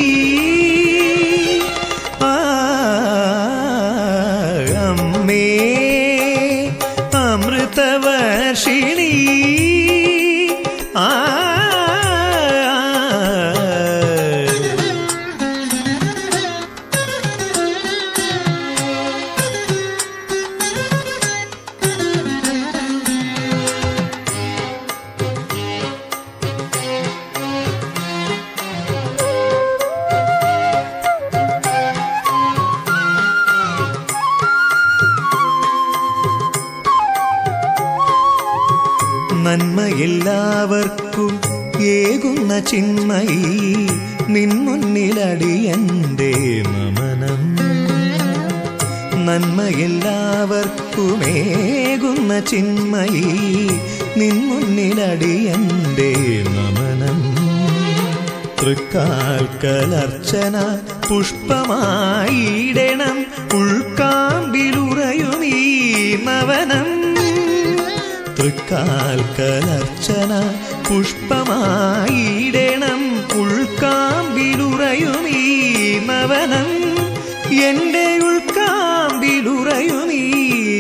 ചിന്മയി നിൻമുന്നിലടിയന്റെ മമനം. നന്മയെല്ലാവർക്കുമേകുന്ന ചിന്മയി നിൻമുന്നിലടിയന്റെ മമനം. തൃക്കാൽ കലർച്ചന പുഷ്പമായിടണം ഉൾക്കാമ്പിലുറയുമീ നവനം. തൃക്കാൽക്കലർച്ചന പുഷ്പമായിടണം നവനം എന്റെ ഉൾക്കാമ്പിലുറയുമീ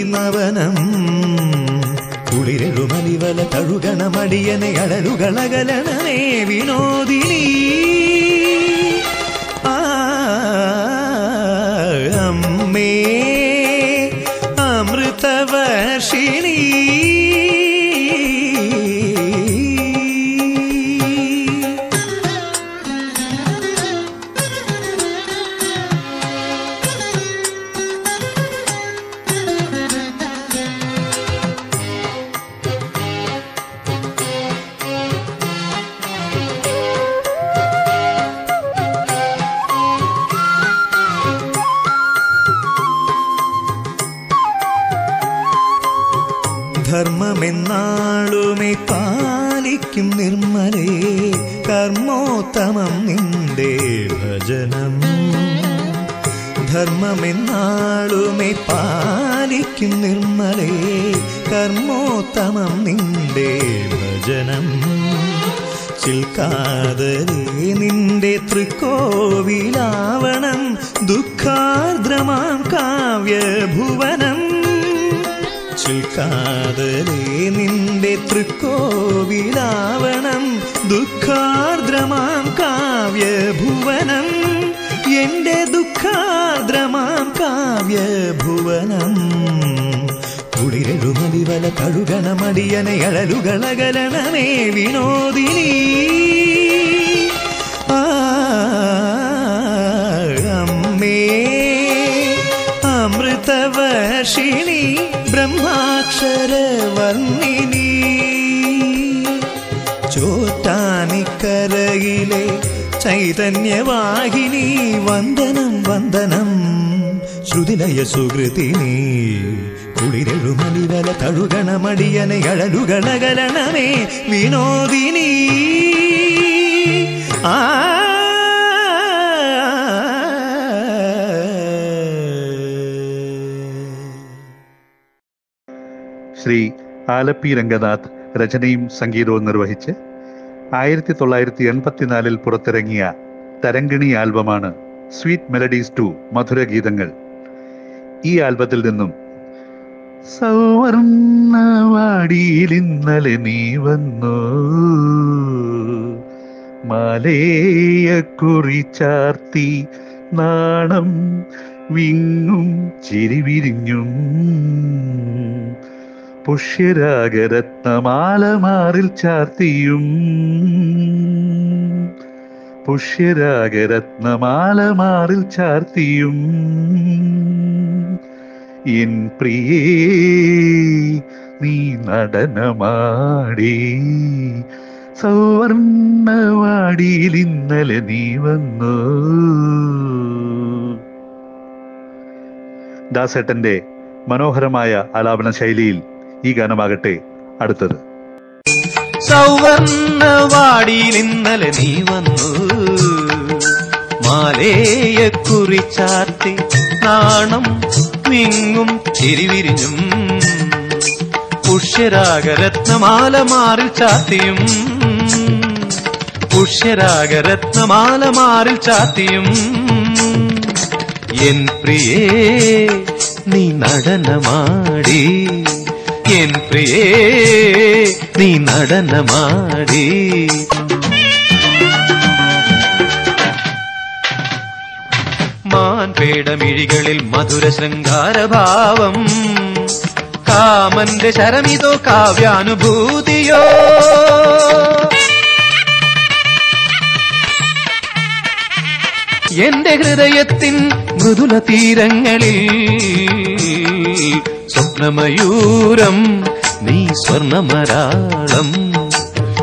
നവനം. കുളിരെഴുമലിവല തഴുകണമടിയനെ അടലുകളകലണമേ വിനോദിനി ചിൽക്കാതലേ നിന്റെ തൃക്കോവിലാവണം. ദുഃഖാർദ്രമാം കാവ്യഭുവനം. എന്റെ ദുഃഖാർദ്രമാം കാവ്യഭുവനം. കുളിരെഴുമലിവല കഴുകണമടിയനെ അഴലുകളകലണമേ വിനോദിനി. അമ്മേ അമൃതവർഷിണി. ചൈതന്യവാഹിനി വന്ദനം വന്ദനം. ശ്രുതിലയ സുഹൃതിനി കുളിരഴുമലിവല തഴുകണമടിയനെ അഴലുകളകലണമേ വിനോദിനി. ആ. ശ്രീ ആലപ്പി രംഗനാഥ് രചനയും സംഗീതവും നിർവഹിച്ച് ആയിരത്തി തൊള്ളായിരത്തി എൺപത്തിനാലിൽ പുറത്തിറങ്ങിയ തരങ്കിണി ആൽബമാണ് സ്വീറ്റ് മെലഡീസ് ടു മധുര ഗീതങ്ങൾ ഈ ആൽബത്തിൽ നിന്നും സൗവർണവാടിയിൽ ഇന്നലെ നീ വന്നു. മാലേയക്കുറി ചാർത്തി നാണം വിങ്ങും ചിരിവിരിഞ്ഞും. പുഷ്യരാഗരത്നമാല മാറിൽ ചാർത്തിയും. പുഷ്യരാഗരത്നമാല മാറിൽ ചാർത്തിയും. എൻ പ്രിയേ നീ നടനമാടി. സൗവർണവാടിയിൽ ഇന്നലെ നീ വന്നു. ദാസേട്ടന്റെ മനോഹരമായ ആലാപന ശൈലിയിൽ ഈ ഗാനമാകട്ടെ അടുത്തത്. സൗവർണവാടിയിൽ ഇന്നലെ നീ വന്നു. മാലേയക്കുറി കുറിച്ചാർത്തി നാണം നിങ്ങും ചിരിവിരിഞ്ഞും പുഷ്യരാഗരത്നമാല മാറിൽ ചാത്തിയും പുഷ്യരാഗരത്നമാല മാറിൽ ചാത്തിയും എൻ പ്രിയേ നീ നടനമാടി. പ്രിയേ നീ നടനമാടി. മാൻപേടമിഴികളിൽ മധുര ശൃംഗാരഭാവം കാമന്റെ ശരമിതോ കാവ്യാനുഭൂതിയോ. എന്റെ ഹൃദയത്തിൻ മൃദുല തീരങ്ങളിൽ സ്വപ്നമയൂരം നീ സ്വർണമരാളം.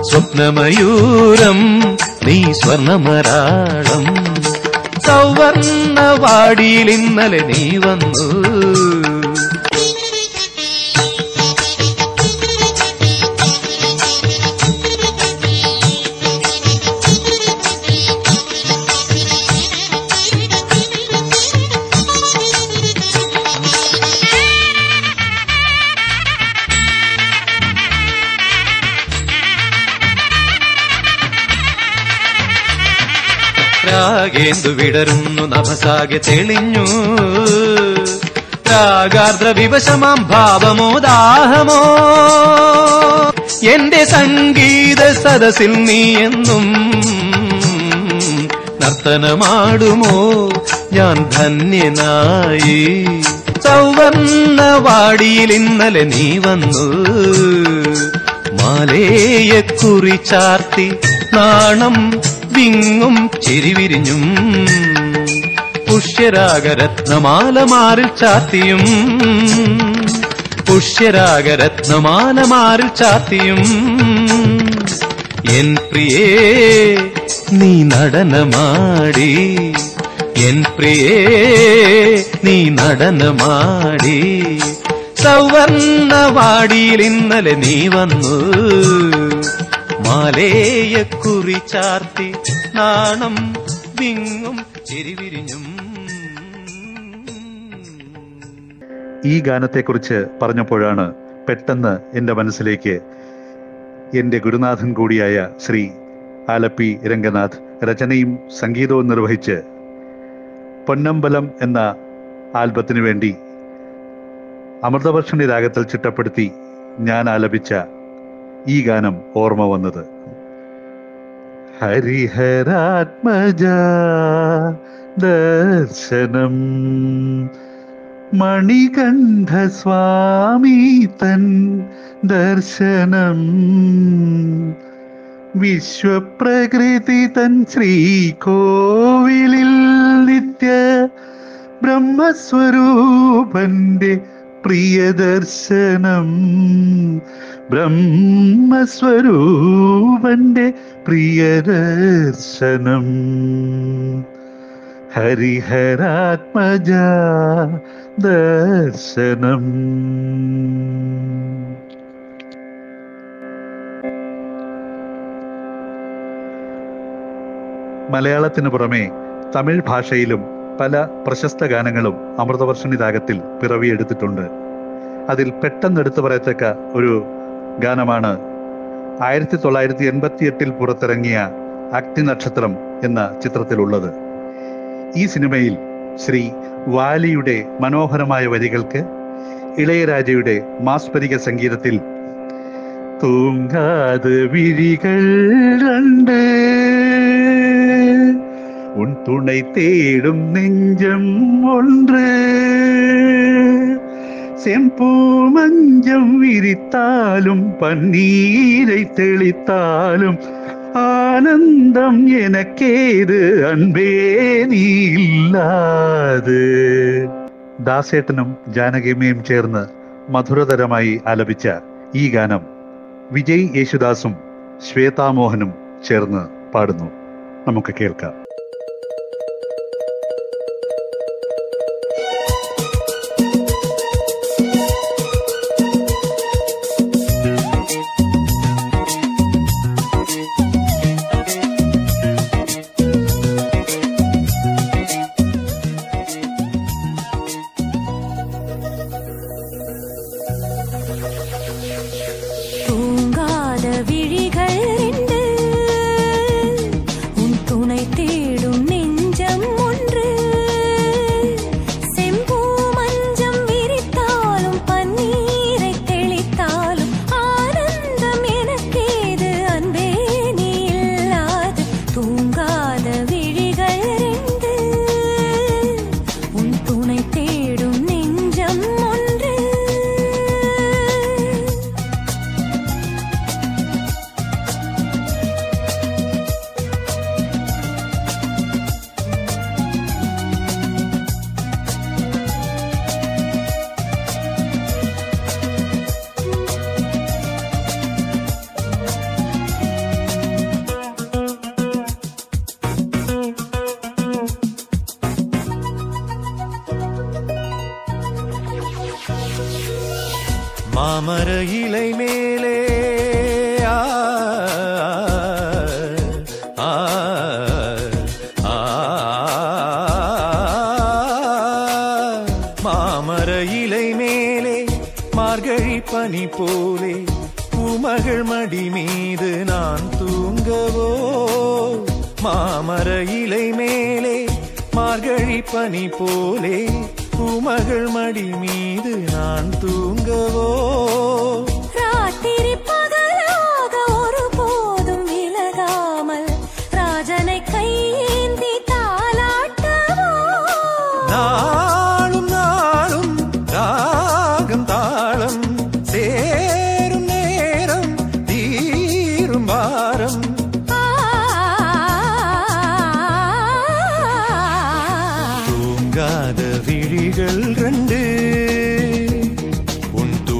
സ്വപ്നമയൂരം നീ സ്വർണമരാളം. സൗവർണവാടിയിൽ ഇന്നലെ നീ വന്നു. രാഗേന്ദു വിടരുന്നു നഭസാകെ തെളിഞ്ഞു. രാഗാർദ്ര വിവശമാം ഭാവമോ ദാഹമോ എന്റെ സംഗീത സദസിൽ നീ എന്നും നർത്തനമാടുമോ? ഞാൻ ധന്യനായി. സൗവർണവാടിയിൽ ഇന്നലെ നീ വന്നു. മാലേയെ കുറിച്ചാർത്തി നാണം വിങ്ങും ചിരിവിരിഞ്ഞും പുഷ്യരാഗരത്നമാല മാറി ചാത്തിയും പുഷ്യരാഗരത്നമാല മാറി ചാത്തിയും എൻ പ്രിയേ നീ നടനമാടി. എൻ പ്രിയേ നീ നടനമാടി. സൗവർണവാടിയിൽ ഇന്നലെ നീ വന്നു. മാലേയക്കുറി ചാർത്തി നാണം വിങ്ങും ചെരിവിരിഞ്ഞും. ഈ ഗാനത്തെക്കുറിച്ച് പറഞ്ഞപ്പോഴാണ് പെട്ടെന്ന് എന്റെ മനസ്സിലേക്ക് എന്റെ ഗുരുനാഥൻ കൂടിയായ ശ്രീ ആലപ്പി രംഗനാഥ് രചനയും സംഗീതവും നിർവഹിച്ച് പൊന്നമ്പലം എന്ന ആൽബത്തിനു വേണ്ടി അമൃതവർഷണി രാഗത്തിൽ ചിട്ടപ്പെടുത്തി ഞാൻ ആലപിച്ച ഈ ഗാനം ഓർമ്മ വന്നത്. ഹരിഹരാത്മജ ദർശനം. മണികണ്ഠ സ്വാമി തൻ ദർശനം. വിശ്വപ്രകൃതി തൻ ശ്രീ കോവിലിൽ നിത്യ ബ്രഹ്മസ്വരൂപന്റെ പ്രിയദർശനം. ബ്രഹ്മസ്വരൂപന്റെ പ്രിയദർശനം. ഹരിഹരാത്മജ ദർശനം. മലയാളത്തിന് പുറമെ തമിഴ് ഭാഷയിലും പല പ്രശസ്ത ഗാനങ്ങളും അമൃതവർഷിണി രാഗത്തിൽ പിറവിയെടുത്തിട്ടുണ്ട്. അതിൽ പെട്ടെന്ന് എടുത്തു പറയത്തക്ക ഒരു ഗാനമാണ് ആയിരത്തി തൊള്ളായിരത്തി എൺപത്തി എട്ടിൽ പുറത്തിറങ്ങിയ അഗ്നി നക്ഷത്രം എന്ന ചിത്രത്തിലുള്ളത്. ഈ സിനിമയിൽ ശ്രീ വാലിയുടെ മനോഹരമായ വരികൾക്ക് ഇളയരാജയുടെ മാസ്മരിക സംഗീതത്തിൽ തൂങ്ങാതെ വിരികൾ രണ്ട്. ഉൻ തുണൈ തേടും നെഞ്ചം ഒன்று செம்பூ மஞ்சம் விரித்தாலும் பன்னீரை தெளித்தாலும் ஆனந்தம் எனக்கேது அன்பே നീ ഇല്ലാത് ദാസേട്ടനും ജാനകിയമ്മയും ചേർന്ന് മധുരതരമായി ആലപിച്ച ഈ ഗാനം വിജയ് യേശുദാസും ശ്വേതാമോഹനും ചേർന്ന് പാടുന്നു നമുക്ക് കേൾക്കാം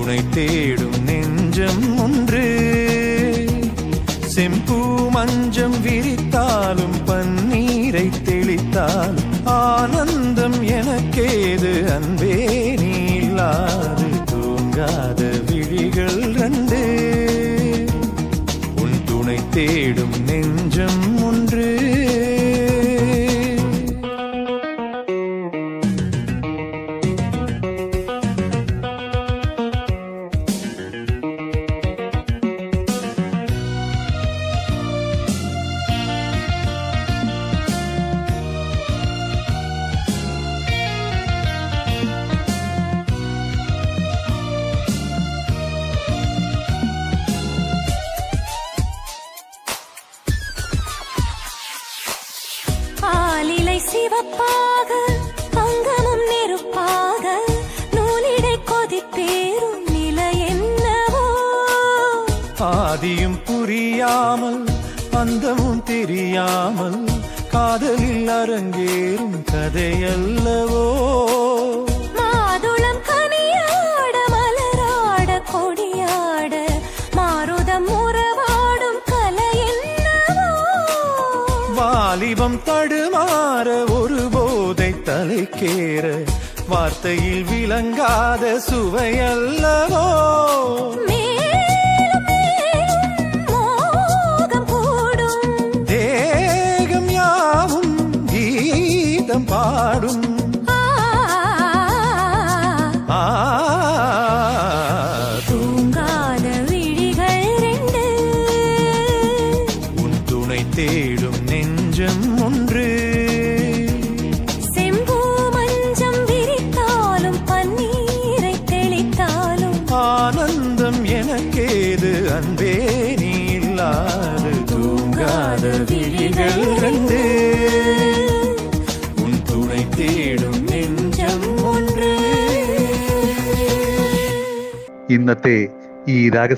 ano inteiro.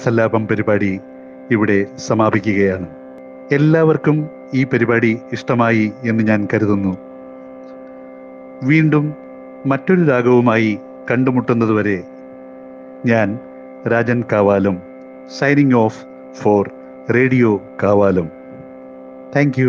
സല്ലാപം പരിപാടി ഇവിടെ സമാപിക്കുകയാണ്. എല്ലാവർക്കും ഈ പരിപാടി ഇഷ്ടമായി എന്ന് ഞാൻ കരുതുന്നു. വീണ്ടും മറ്റൊരു രാഗവുമായി കണ്ടുമുട്ടുന്നതുവരെ ഞാൻ Rajan കാവാലും signing off for radio കാവാലും. Thank